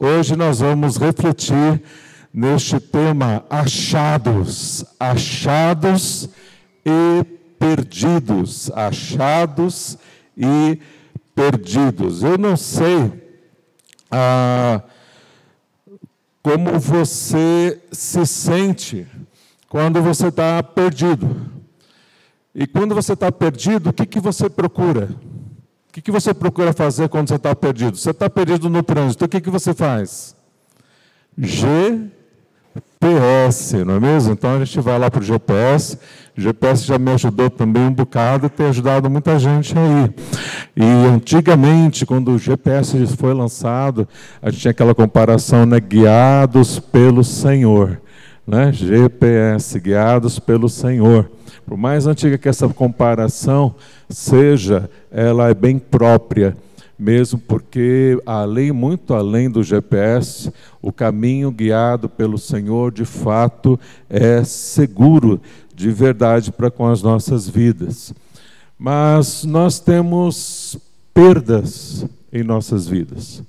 Hoje nós vamos refletir neste tema achados, achados e perdidos, achados e perdidos. Eu não sei ah, como você se sente quando você está perdido. E quando você está perdido, o que, que você procura? Que, que você procura fazer quando você está perdido? Você está perdido no trânsito, o que, você faz? GPS, não é mesmo? Então a gente vai lá para o GPS. O GPS já me ajudou também um bocado, tem ajudado muita gente aí. E antigamente, quando o GPS foi lançado, a gente tinha aquela comparação, né? Guiados pelo Senhor. Né? GPS, guiados pelo Senhor. Por mais antiga que essa comparação seja, ela é bem própria, mesmo porque, além, muito além do GPS, o caminho guiado pelo Senhor, de fato, é seguro de verdade para com as nossas vidas. Mas nós temos perdas em nossas vidas.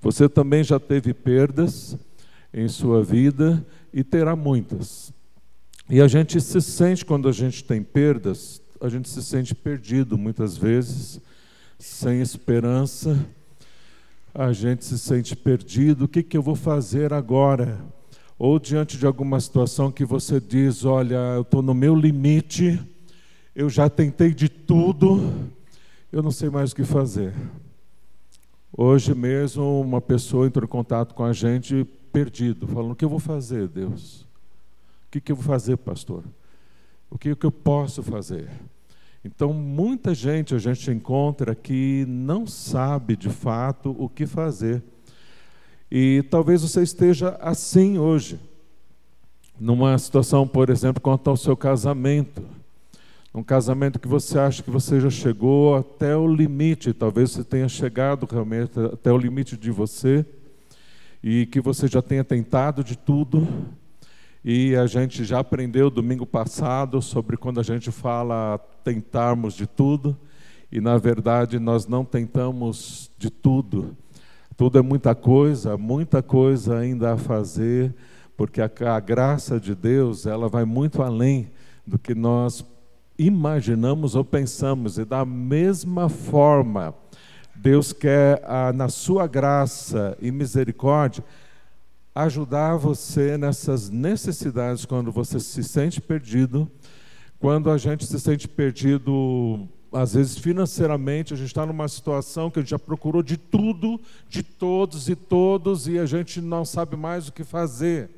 Você também já teve perdas em sua vida e terá muitas. E a gente se sente, quando a gente tem perdas, a gente se sente perdido muitas vezes, sem esperança, a gente se sente perdido. O que, que eu vou fazer agora? Ou diante de alguma situação que você diz: Olha, eu estou no meu limite, eu já tentei de tudo, eu não sei mais o que fazer. Hoje mesmo, uma pessoa entrou em contato com a gente perdido, falando: O que eu vou fazer, Deus? que, que eu vou fazer, pastor? O que, que eu posso fazer? Então, muita gente a gente encontra que não sabe de fato o que fazer. E talvez você esteja assim hoje, numa situação, por exemplo, quanto ao seu casamento. Um casamento que você acha que você já chegou até o limite, talvez você tenha chegado realmente até o limite de você, e que você já tenha tentado de tudo, e a gente já aprendeu domingo passado sobre quando a gente fala tentarmos de tudo, e na verdade nós não tentamos de tudo. Tudo é muita coisa, muita coisa ainda a fazer, porque a, a graça de Deus, ela vai muito além do que nós imaginamos ou pensamos, e da mesma forma, Deus quer, ah, na sua graça e misericórdia, ajudar você nessas necessidades quando você se sente perdido, quando a gente se sente perdido, às vezes financeiramente, a gente está numa situação que a gente já procurou de tudo, de todos e todos, e a gente não sabe mais o que fazer.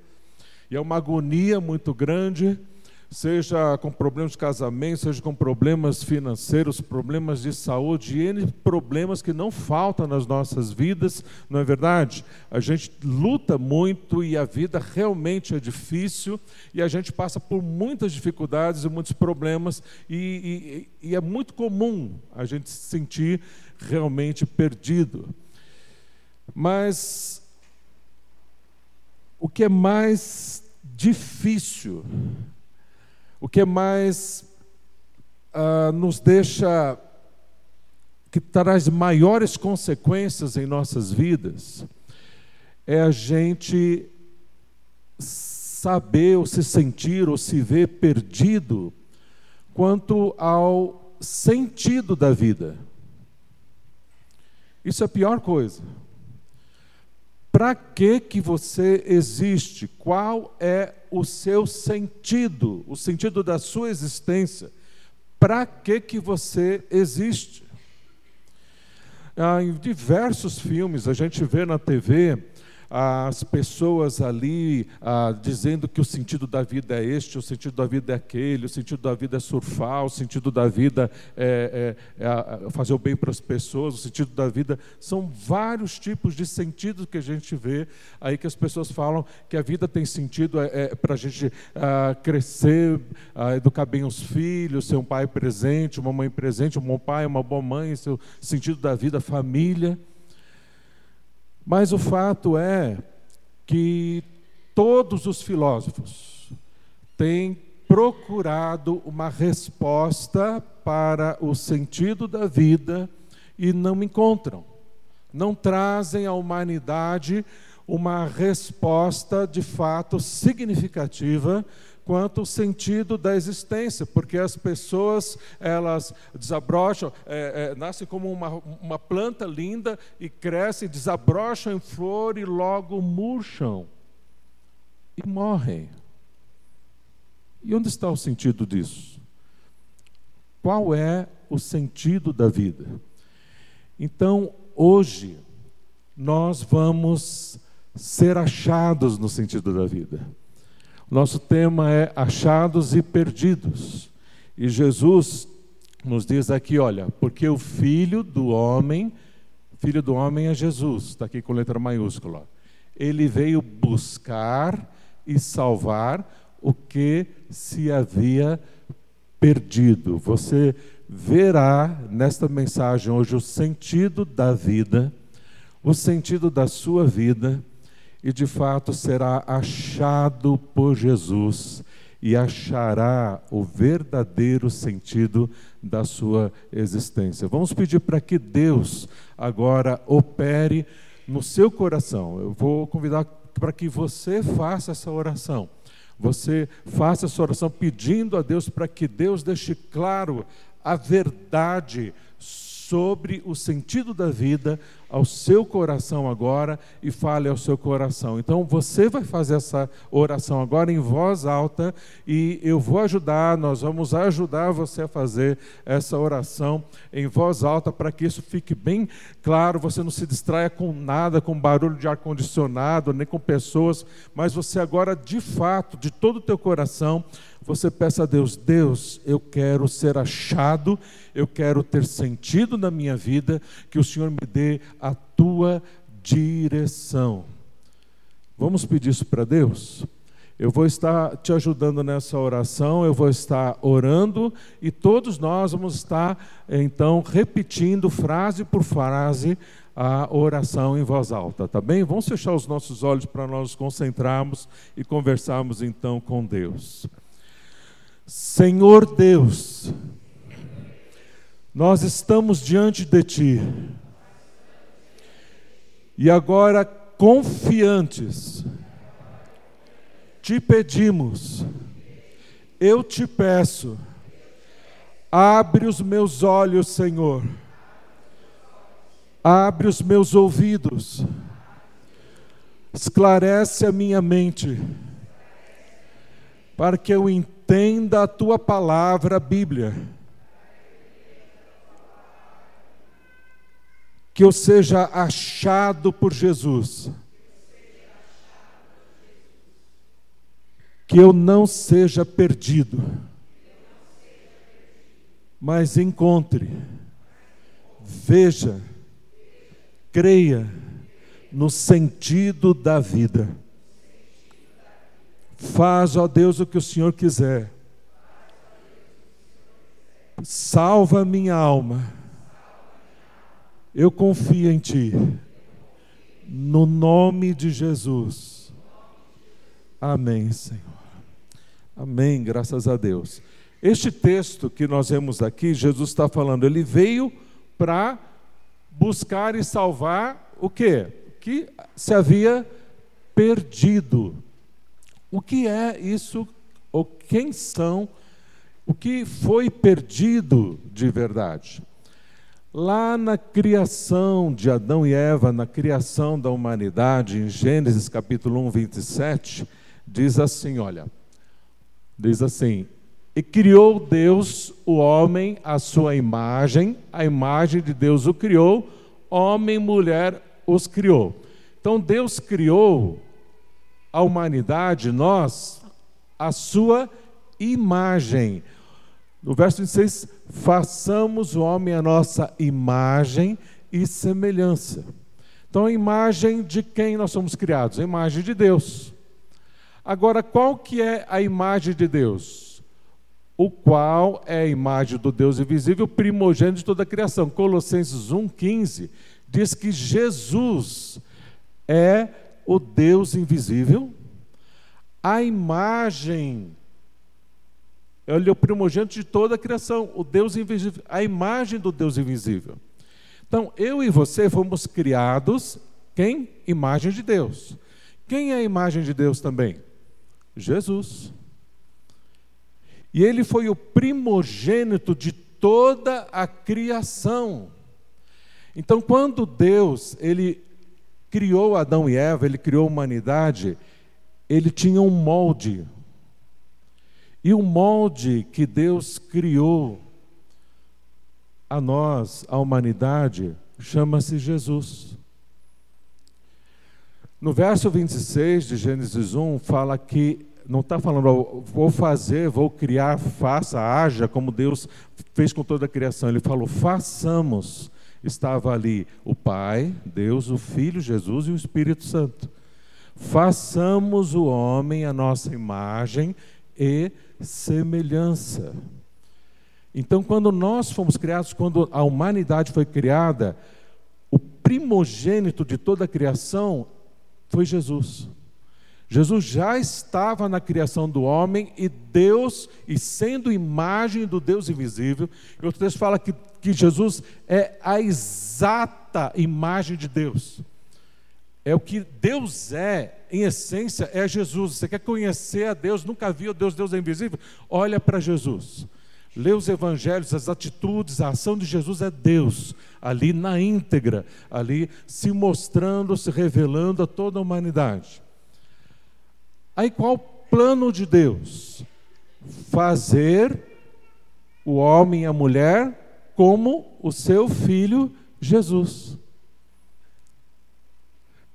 E é uma agonia muito grande seja com problemas de casamento, seja com problemas financeiros, problemas de saúde, N problemas que não faltam nas nossas vidas, não é verdade? A gente luta muito e a vida realmente é difícil e a gente passa por muitas dificuldades e muitos problemas e, e, e é muito comum a gente se sentir realmente perdido. Mas o que é mais difícil o que mais uh, nos deixa, que traz maiores consequências em nossas vidas, é a gente saber ou se sentir ou se ver perdido quanto ao sentido da vida. Isso é a pior coisa. Para que que você existe? Qual é o seu sentido, o sentido da sua existência? Para que que você existe? Ah, em diversos filmes a gente vê na TV as pessoas ali ah, dizendo que o sentido da vida é este, o sentido da vida é aquele, o sentido da vida é surfar, o sentido da vida é, é, é fazer o bem para as pessoas, o sentido da vida. São vários tipos de sentidos que a gente vê aí que as pessoas falam que a vida tem sentido é, é para a gente ah, crescer, ah, educar bem os filhos, ser um pai presente, uma mãe presente, um bom pai, uma boa mãe, seu sentido da vida, família. Mas o fato é que todos os filósofos têm procurado uma resposta para o sentido da vida e não encontram. Não trazem à humanidade uma resposta de fato significativa quanto ao sentido da existência, porque as pessoas elas desabrocham, é, é, nascem como uma, uma planta linda e crescem, desabrocham em flor e logo murcham e morrem. E onde está o sentido disso? Qual é o sentido da vida? Então, hoje, nós vamos ser achados no sentido da vida. Nosso tema é achados e perdidos. E Jesus nos diz aqui, olha, porque o filho do homem, filho do homem é Jesus, está aqui com letra maiúscula. Ele veio buscar e salvar o que se havia perdido. Você verá nesta mensagem hoje o sentido da vida, o sentido da sua vida e de fato será achado por Jesus e achará o verdadeiro sentido da sua existência. Vamos pedir para que Deus agora opere no seu coração. Eu vou convidar para que você faça essa oração. Você faça essa oração pedindo a Deus para que Deus deixe claro a verdade sobre o sentido da vida ao seu coração agora e fale ao seu coração. Então você vai fazer essa oração agora em voz alta e eu vou ajudar, nós vamos ajudar você a fazer essa oração em voz alta para que isso fique bem claro, você não se distraia com nada, com barulho de ar condicionado, nem com pessoas, mas você agora de fato, de todo o teu coração, você peça a Deus: Deus, eu quero ser achado, eu quero ter sentido na minha vida, que o Senhor me dê a tua direção. Vamos pedir isso para Deus? Eu vou estar te ajudando nessa oração, eu vou estar orando e todos nós vamos estar, então, repetindo frase por frase a oração em voz alta, tá bem? Vamos fechar os nossos olhos para nós nos concentrarmos e conversarmos então com Deus. Senhor Deus, nós estamos diante de Ti. E agora confiantes, te pedimos, eu te peço, abre os meus olhos, Senhor, abre os meus ouvidos, esclarece a minha mente, para que eu entenda entenda a tua palavra, Bíblia. Que eu seja achado por Jesus. Que eu não seja perdido, mas encontre, veja, creia no sentido da vida. Faz, ó Deus, o que o Senhor quiser. Salva minha alma. Eu confio em Ti. No nome de Jesus. Amém, Senhor. Amém, graças a Deus. Este texto que nós vemos aqui, Jesus está falando, ele veio para buscar e salvar o quê? Que se havia perdido. O que é isso, ou quem são, o que foi perdido de verdade? Lá na criação de Adão e Eva, na criação da humanidade, em Gênesis capítulo 1, 27, diz assim: olha, diz assim: E criou Deus o homem à sua imagem, a imagem de Deus o criou, homem e mulher os criou. Então Deus criou a humanidade, nós, a sua imagem. No verso 26, façamos o homem a nossa imagem e semelhança. Então, a imagem de quem nós somos criados? A imagem de Deus. Agora, qual que é a imagem de Deus? O qual é a imagem do Deus invisível, primogênito de toda a criação. Colossenses 1,15 diz que Jesus é o Deus invisível, a imagem, ele é o primogênito de toda a criação, o Deus invisível, a imagem do Deus invisível. Então, eu e você fomos criados Quem? Imagem de Deus. Quem é a imagem de Deus também? Jesus. E ele foi o primogênito de toda a criação. Então, quando Deus, ele criou Adão e Eva, ele criou a humanidade, ele tinha um molde. E o molde que Deus criou a nós, a humanidade, chama-se Jesus. No verso 26 de Gênesis 1, fala que, não está falando, vou fazer, vou criar, faça, haja, como Deus fez com toda a criação. Ele falou, façamos. Estava ali o Pai, Deus, o Filho, Jesus e o Espírito Santo. Façamos o homem a nossa imagem e semelhança. Então, quando nós fomos criados, quando a humanidade foi criada, o primogênito de toda a criação foi Jesus. Jesus já estava na criação do homem e Deus, e sendo imagem do Deus invisível, e outro texto fala que, que Jesus é a exata imagem de Deus. É o que Deus é, em essência, é Jesus. Você quer conhecer a Deus, nunca viu Deus, Deus é invisível? Olha para Jesus. Lê os evangelhos, as atitudes, a ação de Jesus é Deus, ali na íntegra, ali se mostrando, se revelando a toda a humanidade. Aí qual o plano de Deus? Fazer o homem e a mulher como o seu filho Jesus.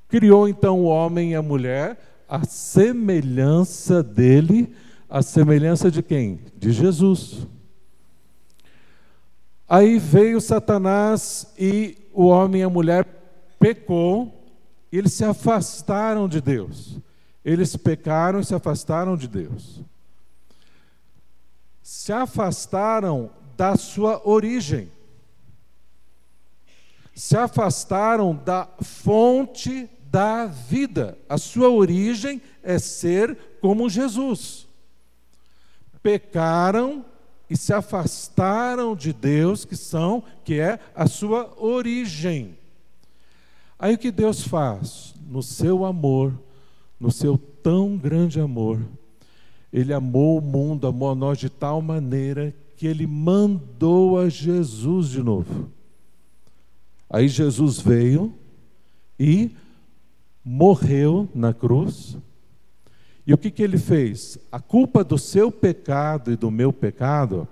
Criou então o homem e a mulher a semelhança dele, a semelhança de quem? De Jesus. Aí veio Satanás e o homem e a mulher pecou, e eles se afastaram de Deus. Eles pecaram e se afastaram de Deus. Se afastaram da sua origem. Se afastaram da fonte da vida. A sua origem é ser como Jesus. Pecaram e se afastaram de Deus, que são, que é a sua origem. Aí o que Deus faz? No seu amor, no seu tão grande amor, ele amou o mundo, amou a nós de tal maneira que ele mandou a Jesus de novo. Aí Jesus veio e morreu na cruz e o que, que ele fez? A culpa do seu pecado e do meu pecado,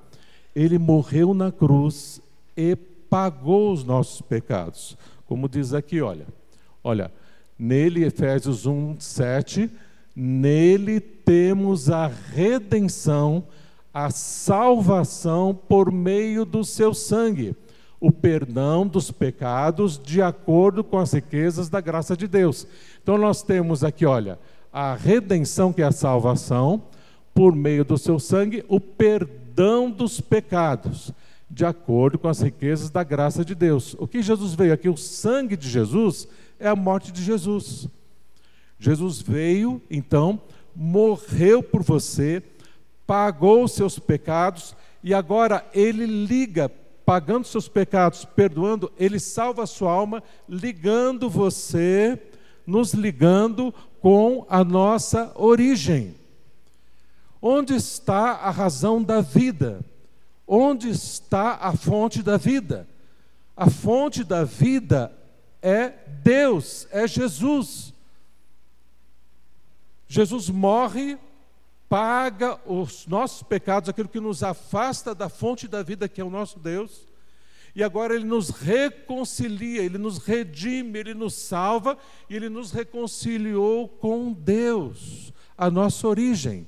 ele morreu na cruz e pagou os nossos pecados. Como diz aqui, olha. Olha, nele, Efésios 1, 7, nele temos a redenção, a salvação por meio do seu sangue, o perdão dos pecados de acordo com as riquezas da graça de Deus. Então nós temos aqui, olha, a redenção, que é a salvação, por meio do seu sangue, o perdão dos pecados, de acordo com as riquezas da graça de Deus. O que Jesus veio aqui, o sangue de Jesus, é a morte de Jesus. Jesus veio, então, morreu por você, pagou os seus pecados e agora ele liga, pagando seus pecados, perdoando, ele salva a sua alma, ligando você, nos ligando com a nossa origem. Onde está a razão da vida? Onde está a fonte da vida? A fonte da vida é Deus, é Jesus. Jesus morre, paga os nossos pecados, aquilo que nos afasta da fonte da vida, que é o nosso Deus, e agora ele nos reconcilia, ele nos redime, ele nos salva e ele nos reconciliou com Deus, a nossa origem.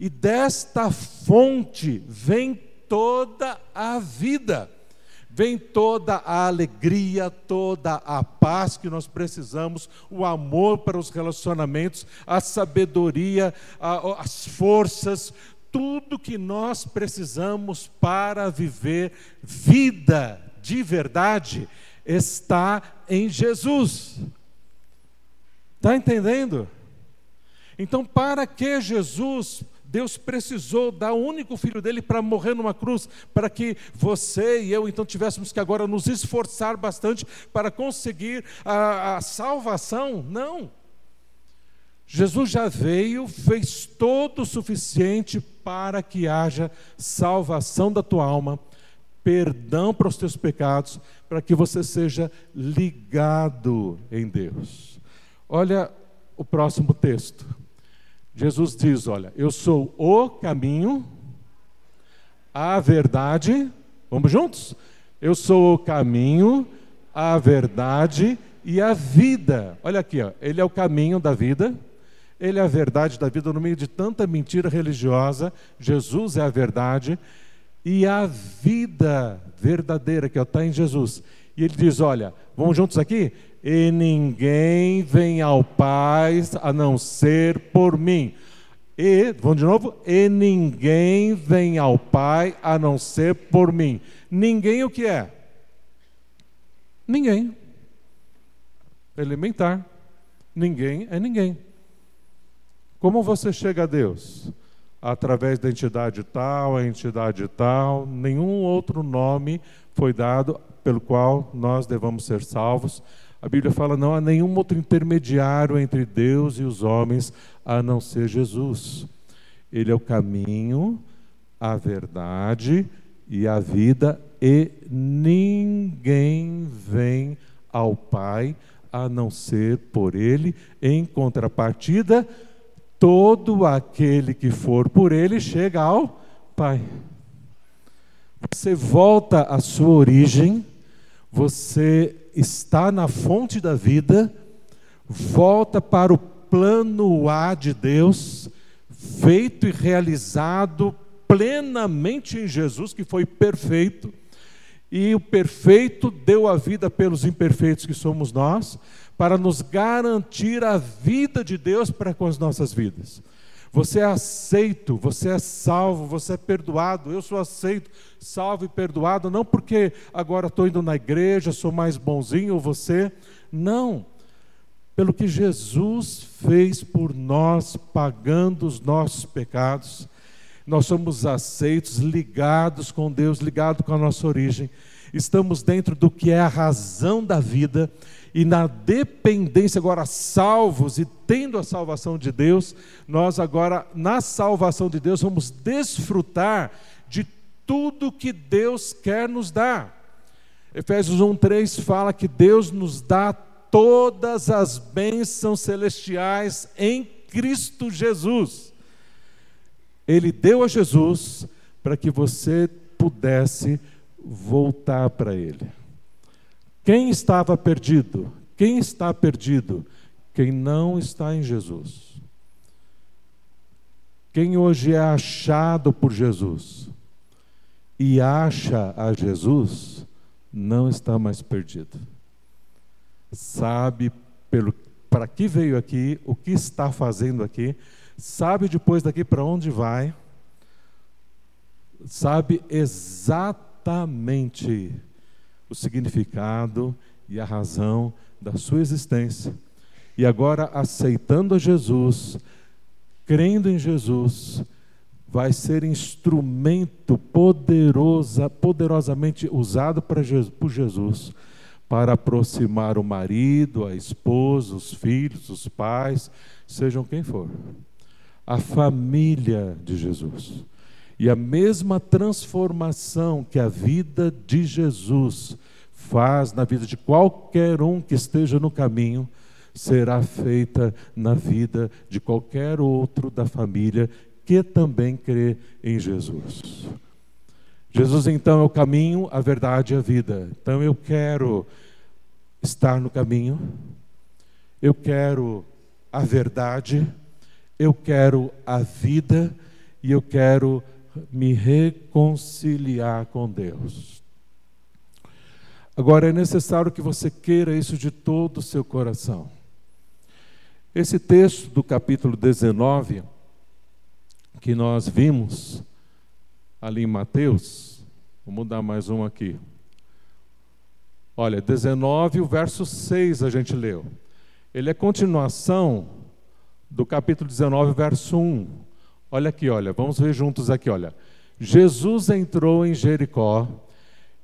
E desta fonte vem toda a vida, vem toda a alegria, toda a paz que nós precisamos, o amor para os relacionamentos, a sabedoria, a, as forças, tudo que nós precisamos para viver vida de verdade está em Jesus. Está entendendo? Então, para que Jesus Deus precisou dar o único filho dele para morrer numa cruz, para que você e eu então tivéssemos que agora nos esforçar bastante para conseguir a, a salvação? Não. Jesus já veio, fez todo o suficiente para que haja salvação da tua alma, perdão para os teus pecados, para que você seja ligado em Deus. Olha o próximo texto. Jesus diz: Olha, eu sou o caminho, a verdade, vamos juntos? Eu sou o caminho, a verdade e a vida. Olha aqui, ó, ele é o caminho da vida ele é a verdade da vida no meio de tanta mentira religiosa. Jesus é a verdade e a vida verdadeira que está em Jesus. E ele diz: Olha, vamos juntos aqui? E ninguém vem ao Pai a não ser por mim. E, vamos de novo? E ninguém vem ao Pai a não ser por mim. Ninguém o que é? Ninguém. Elementar. Ninguém é ninguém. Como você chega a Deus? Através da entidade tal, a entidade tal, nenhum outro nome foi dado pelo qual nós devamos ser salvos. A Bíblia fala: não há nenhum outro intermediário entre Deus e os homens a não ser Jesus. Ele é o caminho, a verdade e a vida, e ninguém vem ao Pai a não ser por Ele. Em contrapartida, Todo aquele que for por ele chega ao Pai. Você volta à sua origem, você está na fonte da vida, volta para o plano A de Deus, feito e realizado plenamente em Jesus, que foi perfeito, e o perfeito deu a vida pelos imperfeitos que somos nós, para nos garantir a vida de Deus para com as nossas vidas. Você é aceito, você é salvo, você é perdoado. Eu sou aceito, salvo e perdoado, não porque agora estou indo na igreja, sou mais bonzinho, ou você. Não. Pelo que Jesus fez por nós, pagando os nossos pecados, nós somos aceitos, ligados com Deus, ligados com a nossa origem. Estamos dentro do que é a razão da vida e na dependência, agora salvos e tendo a salvação de Deus, nós agora, na salvação de Deus, vamos desfrutar de tudo que Deus quer nos dar. Efésios 1,3 fala que Deus nos dá todas as bênçãos celestiais em Cristo Jesus. Ele deu a Jesus para que você pudesse voltar para Ele. Quem estava perdido? Quem está perdido? Quem não está em Jesus. Quem hoje é achado por Jesus e acha a Jesus, não está mais perdido. Sabe para que veio aqui, o que está fazendo aqui, sabe depois daqui para onde vai, sabe exatamente o significado e a razão da sua existência. E agora, aceitando a Jesus, crendo em Jesus, vai ser instrumento poderosa, poderosamente usado Jesus, por Jesus para aproximar o marido, a esposa, os filhos, os pais, sejam quem for, a família de Jesus. E a mesma transformação que a vida de Jesus faz na vida de qualquer um que esteja no caminho, será feita na vida de qualquer outro da família que também crê em Jesus. Jesus então é o caminho, a verdade e a vida. Então eu quero estar no caminho, eu quero a verdade, eu quero a vida e eu quero me reconciliar com Deus. Agora é necessário que você queira isso de todo o seu coração. Esse texto do capítulo 19, que nós vimos ali em Mateus, vamos dar mais um aqui. Olha, 19, o verso 6 a gente leu. Ele é continuação do capítulo 19, verso 1 Olha aqui, olha, vamos ver juntos aqui, olha. Jesus entrou em Jericó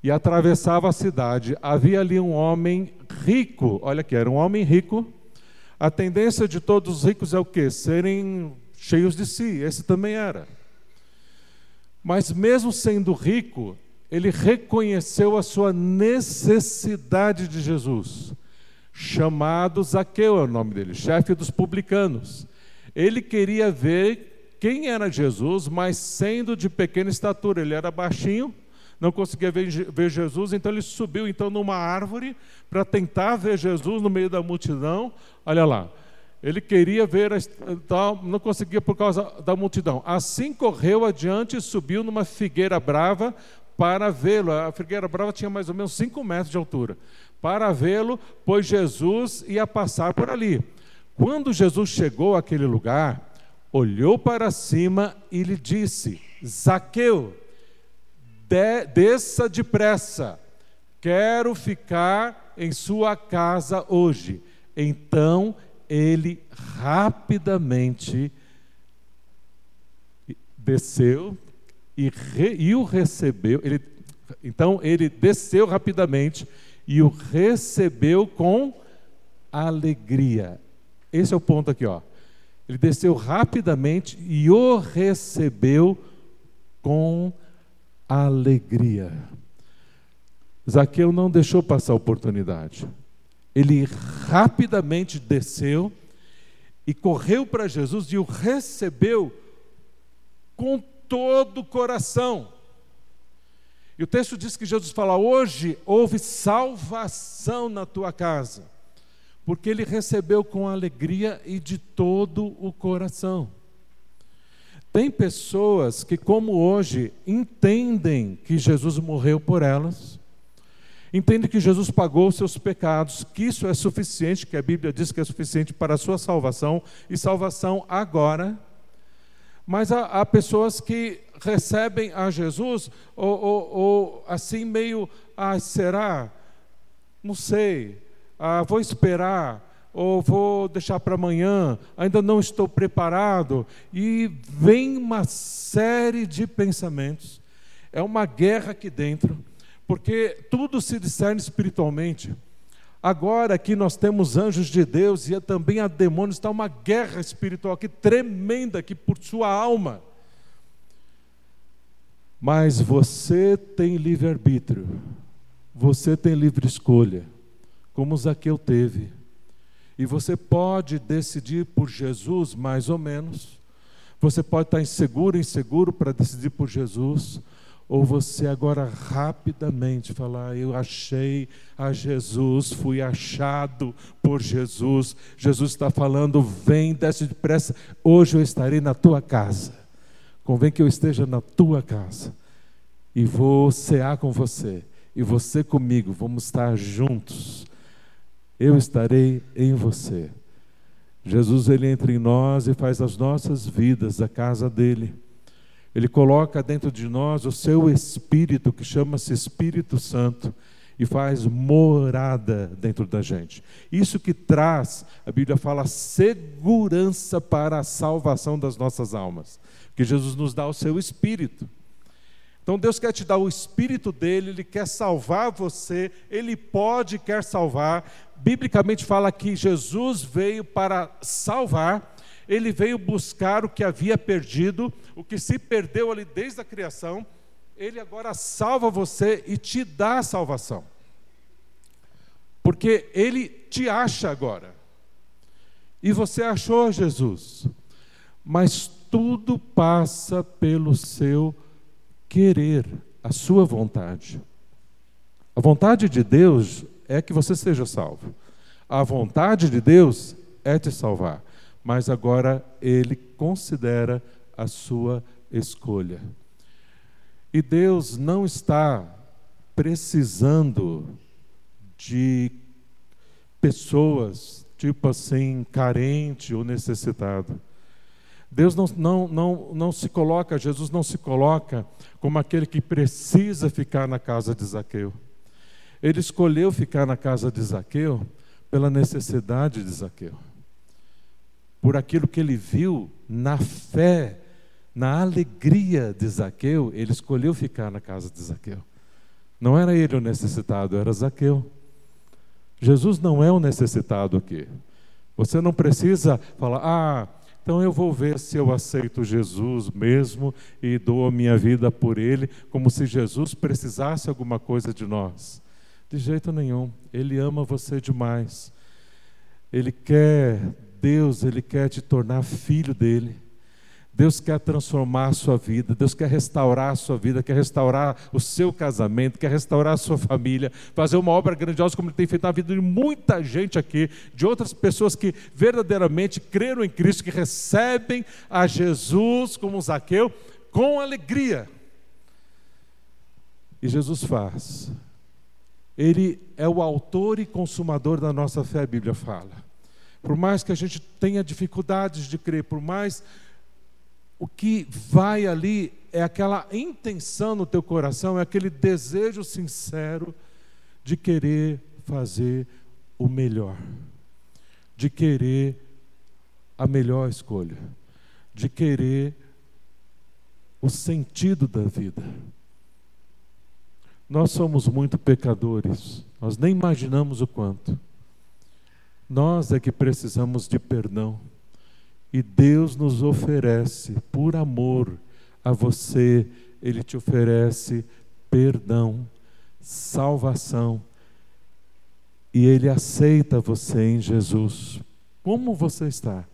e atravessava a cidade. Havia ali um homem rico, olha aqui, era um homem rico. A tendência de todos os ricos é o quê? Serem cheios de si. Esse também era. Mas mesmo sendo rico, ele reconheceu a sua necessidade de Jesus. Chamado Zaqueu é o nome dele, chefe dos publicanos. Ele queria ver quem era Jesus, mas sendo de pequena estatura. Ele era baixinho, não conseguia ver, ver Jesus, então ele subiu então numa árvore para tentar ver Jesus no meio da multidão. Olha lá, ele queria ver, não conseguia por causa da multidão. Assim correu adiante e subiu numa figueira brava para vê-lo. A figueira brava tinha mais ou menos 5 metros de altura. Para vê-lo, pois Jesus ia passar por ali. Quando Jesus chegou àquele lugar, olhou para cima e lhe disse: Zaqueu, de, desça depressa, quero ficar em sua casa hoje. Então ele rapidamente desceu e, re, e, o recebeu. Ele, então ele desceu rapidamente e o recebeu com alegria. Esse é o ponto aqui, ó. Ele desceu rapidamente e o recebeu com alegria. Zaqueu não deixou passar a oportunidade ele rapidamente desceu e correu para Jesus e o recebeu com todo o coração. E o texto diz que Jesus fala: Hoje houve salvação na tua casa, porque ele recebeu com alegria e de todo o coração. Tem pessoas que, como hoje, entendem que Jesus morreu por elas, Entende que Jesus pagou os seus pecados, que isso é suficiente, que a Bíblia diz que é suficiente para a sua salvação e salvação agora. Mas há, há pessoas que recebem a Jesus ou, ou, ou assim meio, ah, será? Não sei, ah, vou esperar, ou vou deixar para amanhã, ainda não estou preparado. E vem uma série de pensamentos. É uma guerra aqui dentro porque tudo se discerne espiritualmente. Agora que nós temos anjos de Deus e também há demônios, está uma guerra espiritual aqui tremenda aqui por sua alma. Mas você tem livre-arbítrio, você tem livre escolha, como Zaqueu teve. E você pode decidir por Jesus, mais ou menos. Você pode estar inseguro, inseguro para decidir por Jesus ou você agora rapidamente falar: Eu achei a Jesus, fui achado por Jesus. Jesus está falando: Vem, desce depressa, hoje eu estarei na tua casa. Convém que eu esteja na tua casa e vou cear com você, e você comigo, vamos estar juntos. Eu estarei em você. Jesus ele entra em nós e faz as nossas vidas a casa dele. Ele coloca dentro de nós o seu Espírito, que chama-se Espírito Santo, e faz morada dentro da gente. Isso que traz, a Bíblia fala, segurança para a salvação das nossas almas. Que Jesus nos dá o seu Espírito. Então Deus quer te dar o Espírito dele, Ele quer salvar você, Ele pode, quer salvar. Biblicamente fala que Jesus veio para salvar ele veio buscar o que havia perdido, o que se perdeu ali desde a criação. Ele agora salva você e te dá a salvação. Porque ele te acha agora. E você achou Jesus. Mas tudo passa pelo seu querer, a sua vontade. A vontade de Deus é que você seja salvo. A vontade de Deus é te salvar mas agora ele considera a sua escolha. E Deus não está precisando de pessoas, tipo assim, carente ou necessitado. Deus não, não, não, não se coloca, Jesus não se coloca como aquele que precisa ficar na casa de Zaqueu. Ele escolheu ficar na casa de Zaqueu pela necessidade de Zaqueu por aquilo que ele viu na fé na alegria de Zaqueu, ele escolheu ficar na casa de Zaqueu. Não era ele o necessitado, era Zaqueu. Jesus não é o necessitado aqui. Você não precisa falar, ah, então eu vou ver se eu aceito Jesus mesmo e dou a minha vida por Ele, como se Jesus precisasse alguma coisa de nós. De jeito nenhum. Ele ama você demais. Ele quer, Deus, Ele quer te tornar filho dele. Deus quer transformar a sua vida, Deus quer restaurar a sua vida, quer restaurar o seu casamento, quer restaurar a sua família, fazer uma obra grandiosa como Ele tem feito na vida de muita gente aqui, de outras pessoas que verdadeiramente creram em Cristo, que recebem a Jesus como Zaqueu com alegria. E Jesus faz. Ele é o autor e consumador da nossa fé, a Bíblia fala. Por mais que a gente tenha dificuldades de crer, por mais o que vai ali é aquela intenção no teu coração, é aquele desejo sincero de querer fazer o melhor, de querer a melhor escolha, de querer o sentido da vida. Nós somos muito pecadores, nós nem imaginamos o quanto. Nós é que precisamos de perdão. E Deus nos oferece, por amor a você, Ele te oferece perdão, salvação. E Ele aceita você em Jesus. Como você está?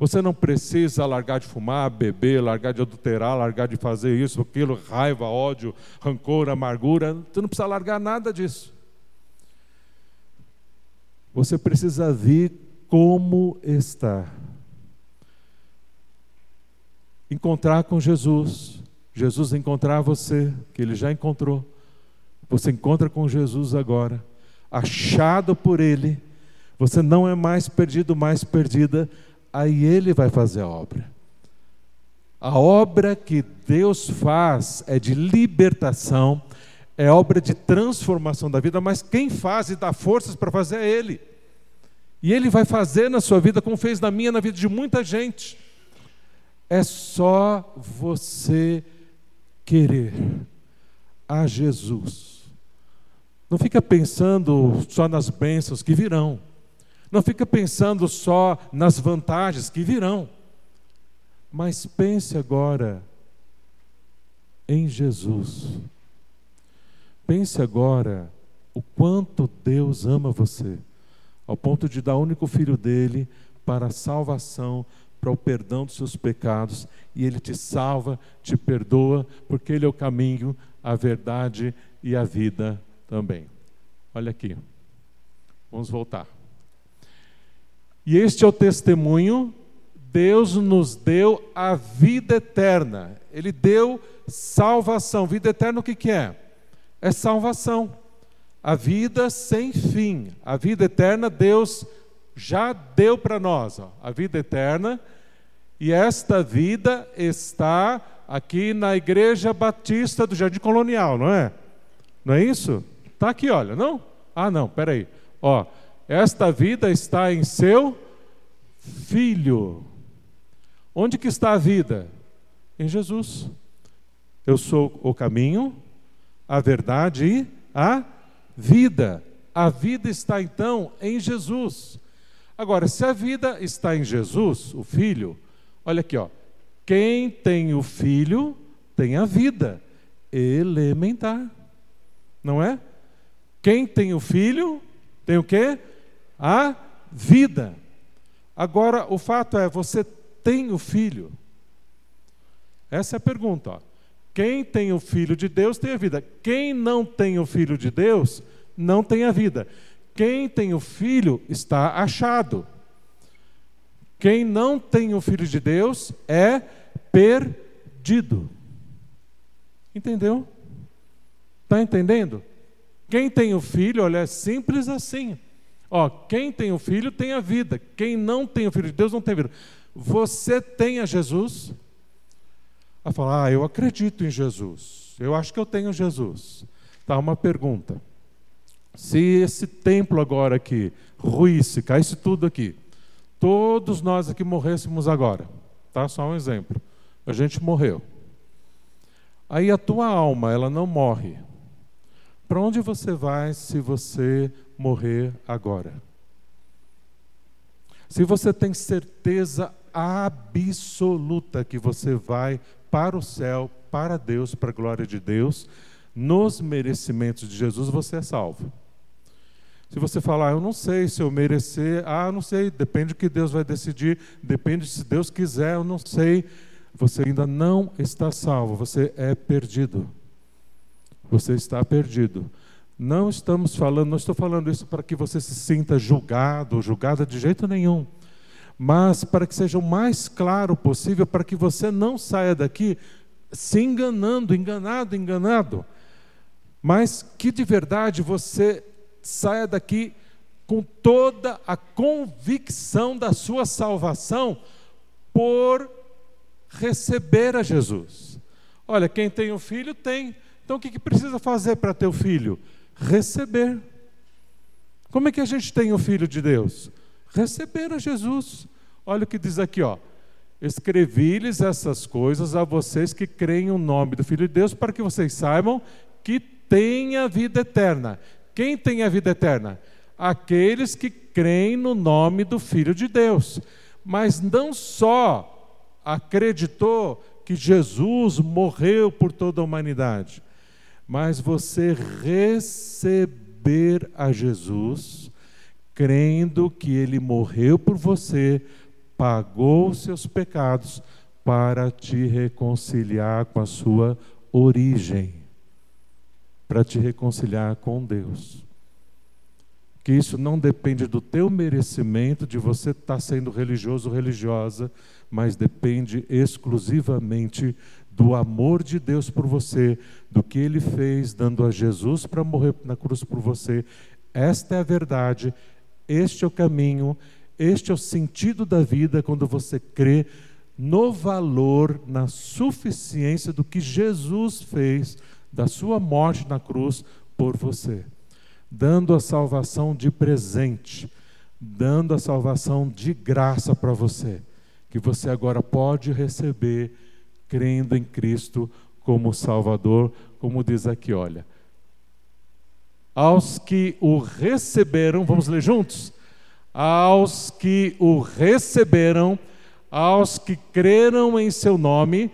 Você não precisa largar de fumar, beber, largar de adulterar, largar de fazer isso, aquilo, raiva, ódio, rancor, amargura. Você não precisa largar nada disso. Você precisa vir como está encontrar com Jesus, Jesus encontrar você, que ele já encontrou. Você encontra com Jesus agora, achado por ele. Você não é mais perdido, mais perdida. Aí ele vai fazer a obra. A obra que Deus faz é de libertação, é obra de transformação da vida, mas quem faz e dá forças para fazer é Ele. E Ele vai fazer na sua vida como fez na minha, na vida de muita gente. É só você querer a Jesus. Não fica pensando só nas bênçãos que virão. Não fica pensando só nas vantagens que virão. Mas pense agora em Jesus. Pense agora o quanto Deus ama você, ao ponto de dar o único filho dele para a salvação para o perdão dos seus pecados e Ele te salva, te perdoa, porque Ele é o caminho, a verdade e a vida também. Olha aqui, vamos voltar. E este é o testemunho: Deus nos deu a vida eterna, Ele deu salvação. Vida eterna o que, que é? É salvação. A vida sem fim, a vida eterna, Deus já deu para nós ó, a vida eterna, e esta vida está aqui na Igreja Batista do Jardim Colonial, não é? Não é isso? Está aqui, olha, não? Ah, não, peraí. Ó, esta vida está em seu Filho. Onde que está a vida? Em Jesus. Eu sou o caminho, a verdade e a vida. A vida está então em Jesus. Agora, se a vida está em Jesus, o Filho, olha aqui, ó. Quem tem o Filho tem a vida elementar, não é? Quem tem o Filho tem o quê? A vida. Agora, o fato é, você tem o Filho? Essa é a pergunta. Ó. Quem tem o Filho de Deus tem a vida. Quem não tem o Filho de Deus não tem a vida. Quem tem o filho está achado. Quem não tem o filho de Deus é perdido. Entendeu? Está entendendo? Quem tem o filho, olha, é simples assim. Ó, quem tem o filho tem a vida. Quem não tem o filho de Deus não tem vida. Você tem a Jesus? A falar, ah, eu acredito em Jesus. Eu acho que eu tenho Jesus. Tá uma pergunta. Se esse templo agora aqui ruísse, caísse tudo aqui, todos nós aqui morrêssemos agora, tá? Só um exemplo. a gente morreu. Aí a tua alma, ela não morre. Para onde você vai se você morrer agora? Se você tem certeza absoluta que você vai para o céu, para Deus, para a glória de Deus, nos merecimentos de Jesus, você é salvo. Se você falar, eu não sei se eu merecer, ah, não sei, depende do que Deus vai decidir, depende se Deus quiser, eu não sei. Você ainda não está salvo, você é perdido. Você está perdido. Não estamos falando, não estou falando isso para que você se sinta julgado ou julgada de jeito nenhum, mas para que seja o mais claro possível, para que você não saia daqui se enganando, enganado, enganado, mas que de verdade você saia daqui com toda a convicção da sua salvação por receber a Jesus. Olha, quem tem um filho tem. Então o que, que precisa fazer para ter o filho? Receber. Como é que a gente tem o filho de Deus? Receber a Jesus. Olha o que diz aqui, ó. Escrevi-lhes essas coisas a vocês que creem no nome do Filho de Deus, para que vocês saibam que têm a vida eterna. Quem tem a vida eterna? Aqueles que creem no nome do Filho de Deus. Mas não só acreditou que Jesus morreu por toda a humanidade, mas você receber a Jesus, crendo que ele morreu por você, pagou os seus pecados para te reconciliar com a sua origem para te reconciliar com Deus. Que isso não depende do teu merecimento, de você estar tá sendo religioso ou religiosa, mas depende exclusivamente do amor de Deus por você, do que Ele fez, dando a Jesus para morrer na cruz por você. Esta é a verdade, este é o caminho, este é o sentido da vida quando você crê no valor, na suficiência do que Jesus fez da sua morte na cruz por você, dando a salvação de presente, dando a salvação de graça para você, que você agora pode receber crendo em Cristo como Salvador, como diz aqui, olha. Aos que o receberam, vamos ler juntos? Aos que o receberam, aos que creram em seu nome,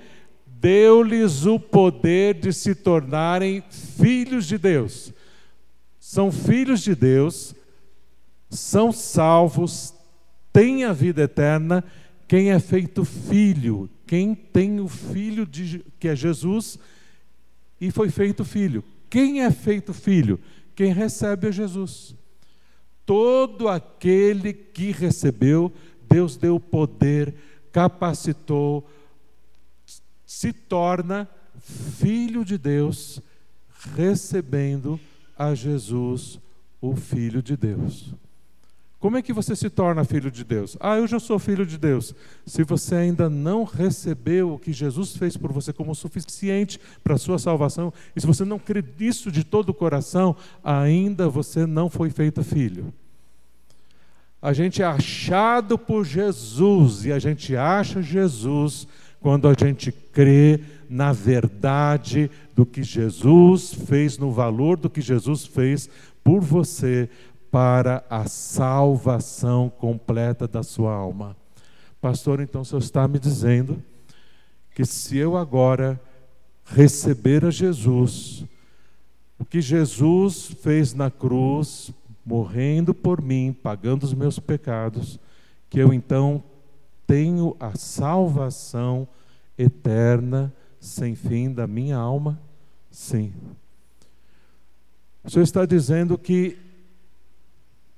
deu-lhes o poder de se tornarem filhos de Deus. São filhos de Deus, são salvos, têm a vida eterna. Quem é feito filho, quem tem o filho de, que é Jesus e foi feito filho. Quem é feito filho? Quem recebe a Jesus. Todo aquele que recebeu, Deus deu poder, capacitou, se torna filho de Deus, recebendo a Jesus, o Filho de Deus. Como é que você se torna filho de Deus? Ah, eu já sou filho de Deus. Se você ainda não recebeu o que Jesus fez por você como suficiente para a sua salvação, e se você não crê nisso de todo o coração, ainda você não foi feito filho. A gente é achado por Jesus e a gente acha Jesus quando a gente crê na verdade do que Jesus fez, no valor do que Jesus fez por você para a salvação completa da sua alma. Pastor, então o senhor está me dizendo que se eu agora receber a Jesus, o que Jesus fez na cruz, morrendo por mim, pagando os meus pecados, que eu então tenho a salvação eterna, sem fim da minha alma? Sim. O Senhor está dizendo que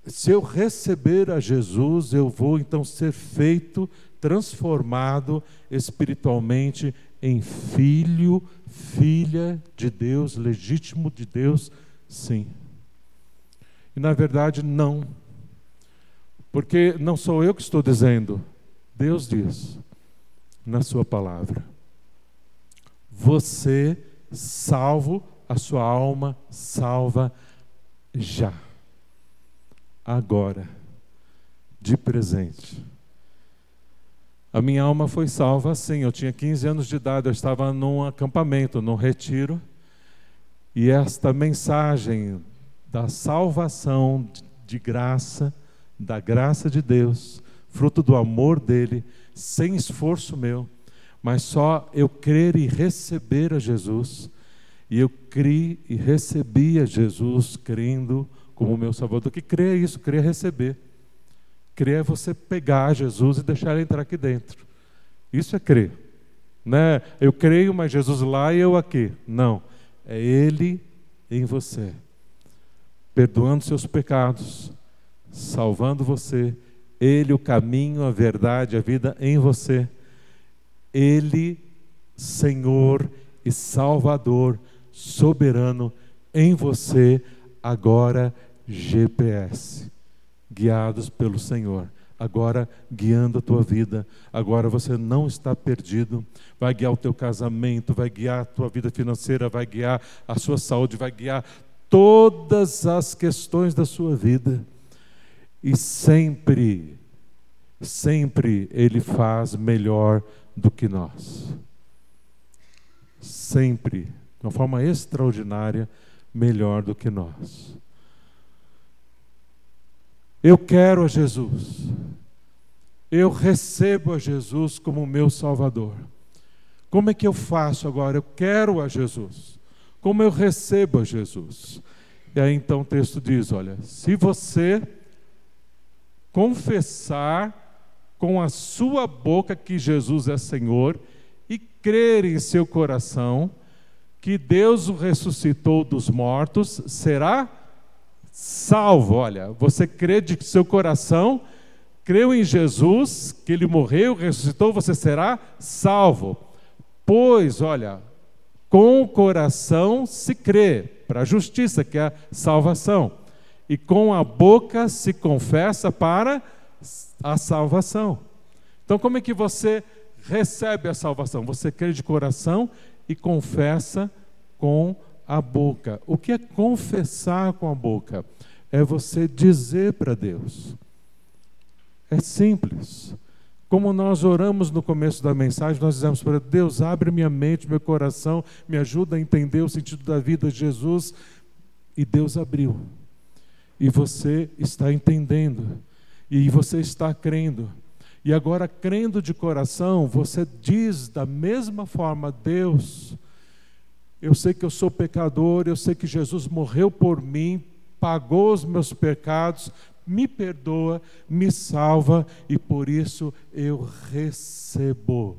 se eu receber a Jesus, eu vou então ser feito, transformado espiritualmente em filho, filha de Deus, legítimo de Deus? Sim. E na verdade, não. Porque não sou eu que estou dizendo, Deus diz na Sua palavra. Você, salvo, a sua alma salva já, agora, de presente. A minha alma foi salva assim. Eu tinha 15 anos de idade, eu estava num acampamento, num retiro, e esta mensagem da salvação de graça, da graça de Deus, fruto do amor dele, sem esforço meu, mas só eu crer e receber a Jesus. E eu criei e recebi a Jesus crendo como meu Salvador. Que é isso, é receber. Crer é você pegar Jesus e deixar ele entrar aqui dentro. Isso é crer. Né? Eu creio, mas Jesus lá e eu aqui. Não. É Ele em você, perdoando seus pecados, salvando você. Ele, o caminho, a verdade, a vida em você. Ele, Senhor e Salvador, soberano em você, agora GPS, guiados pelo Senhor agora guiando a tua vida. Agora você não está perdido. Vai guiar o teu casamento, vai guiar a tua vida financeira, vai guiar a sua saúde, vai guiar todas as questões da sua vida. E sempre, sempre Ele faz melhor do que nós. Sempre, de uma forma extraordinária, melhor do que nós. Eu quero a Jesus. Eu recebo a Jesus como meu Salvador. Como é que eu faço agora? Eu quero a Jesus. Como eu recebo a Jesus? E aí então o texto diz: olha, se você confessar com a sua boca que Jesus é Senhor e crer em seu coração que Deus o ressuscitou dos mortos, será salvo. Olha, você crê de seu coração, creu em Jesus, que ele morreu, ressuscitou, você será salvo. Pois, olha, com o coração se crê para a justiça, que é a salvação, e com a boca se confessa para a salvação. Então, como é que você recebe a salvação? Você crê de coração e confessa com a boca. O que é confessar com a boca? É você dizer para Deus. É simples. Como nós oramos no começo da mensagem, nós dizemos para Deus: abre minha mente, meu coração, me ajuda a entender o sentido da vida de Jesus. E Deus abriu. E você está entendendo. E você está crendo. E agora, crendo de coração, você diz da mesma forma: Deus, eu sei que eu sou pecador, eu sei que Jesus morreu por mim, pagou os meus pecados, me perdoa, me salva e por isso eu recebo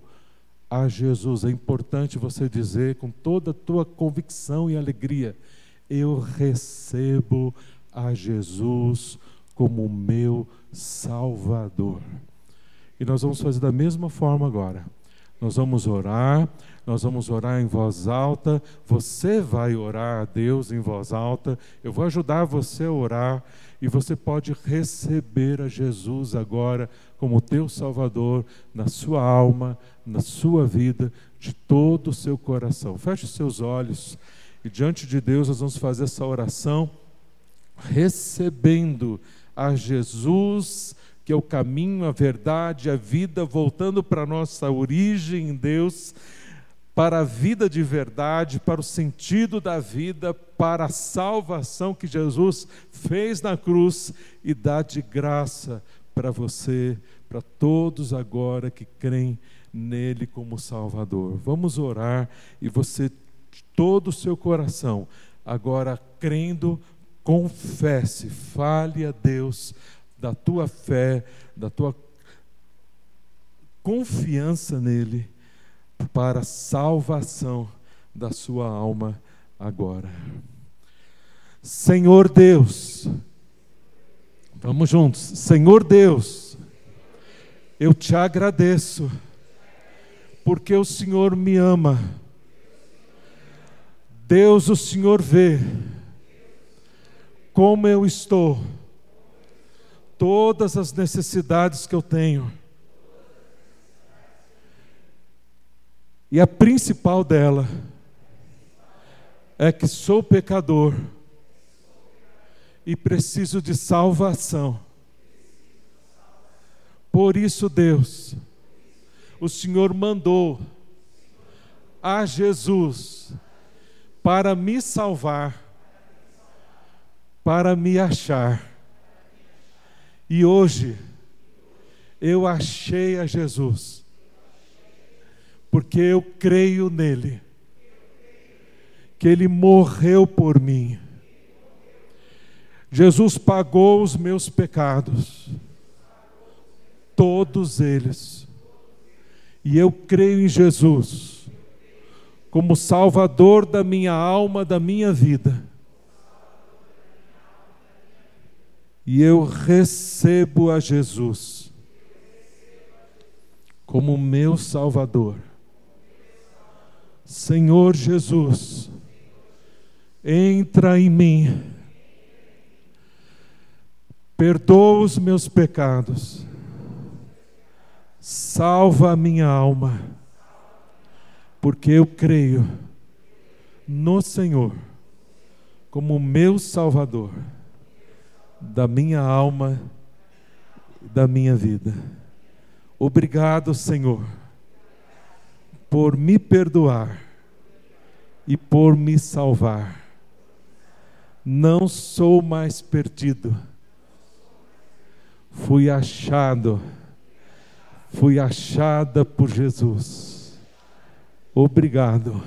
a Jesus. É importante você dizer com toda a tua convicção e alegria: eu recebo a Jesus como meu Salvador. E nós vamos fazer da mesma forma agora. Nós vamos orar nós vamos orar em voz alta. Você vai orar a Deus em voz alta. Eu vou ajudar você a orar. E você pode receber a Jesus agora como teu Salvador na sua alma, na sua vida, de todo o seu coração. Feche os seus olhos e diante de Deus nós vamos fazer essa oração recebendo a Jesus que é o caminho, a verdade, a vida, voltando para a nossa origem em Deus para a vida de verdade, para o sentido da vida, para a salvação que Jesus fez na cruz e dá de graça para você, para todos agora que creem nele como Salvador. Vamos orar e você, de todo o seu coração, agora crendo, confesse, fale a Deus da tua fé, da tua confiança nele para a salvação da sua alma agora. Senhor Deus, vamos juntos. Senhor Deus, eu te agradeço, porque o Senhor me ama. Deus, o Senhor vê como eu estou, todas as necessidades que eu tenho E a principal dela é que sou pecador e preciso de salvação. Por isso, Deus, o Senhor mandou a Jesus para me salvar, para me achar. E hoje eu achei a Jesus, porque eu creio nele, que ele morreu por mim. Jesus pagou os meus pecados, todos eles, e eu creio em Jesus como Salvador da minha alma, da minha vida. E eu recebo a Jesus como meu Salvador. Senhor Jesus, entra em mim, perdoa os meus pecados, salva a minha alma, porque eu creio no Senhor como meu Salvador da minha alma, da minha vida. Obrigado, Senhor, por me perdoar e por me salvar. Não sou mais perdido. Fui achado, fui achada por Jesus. Obrigado.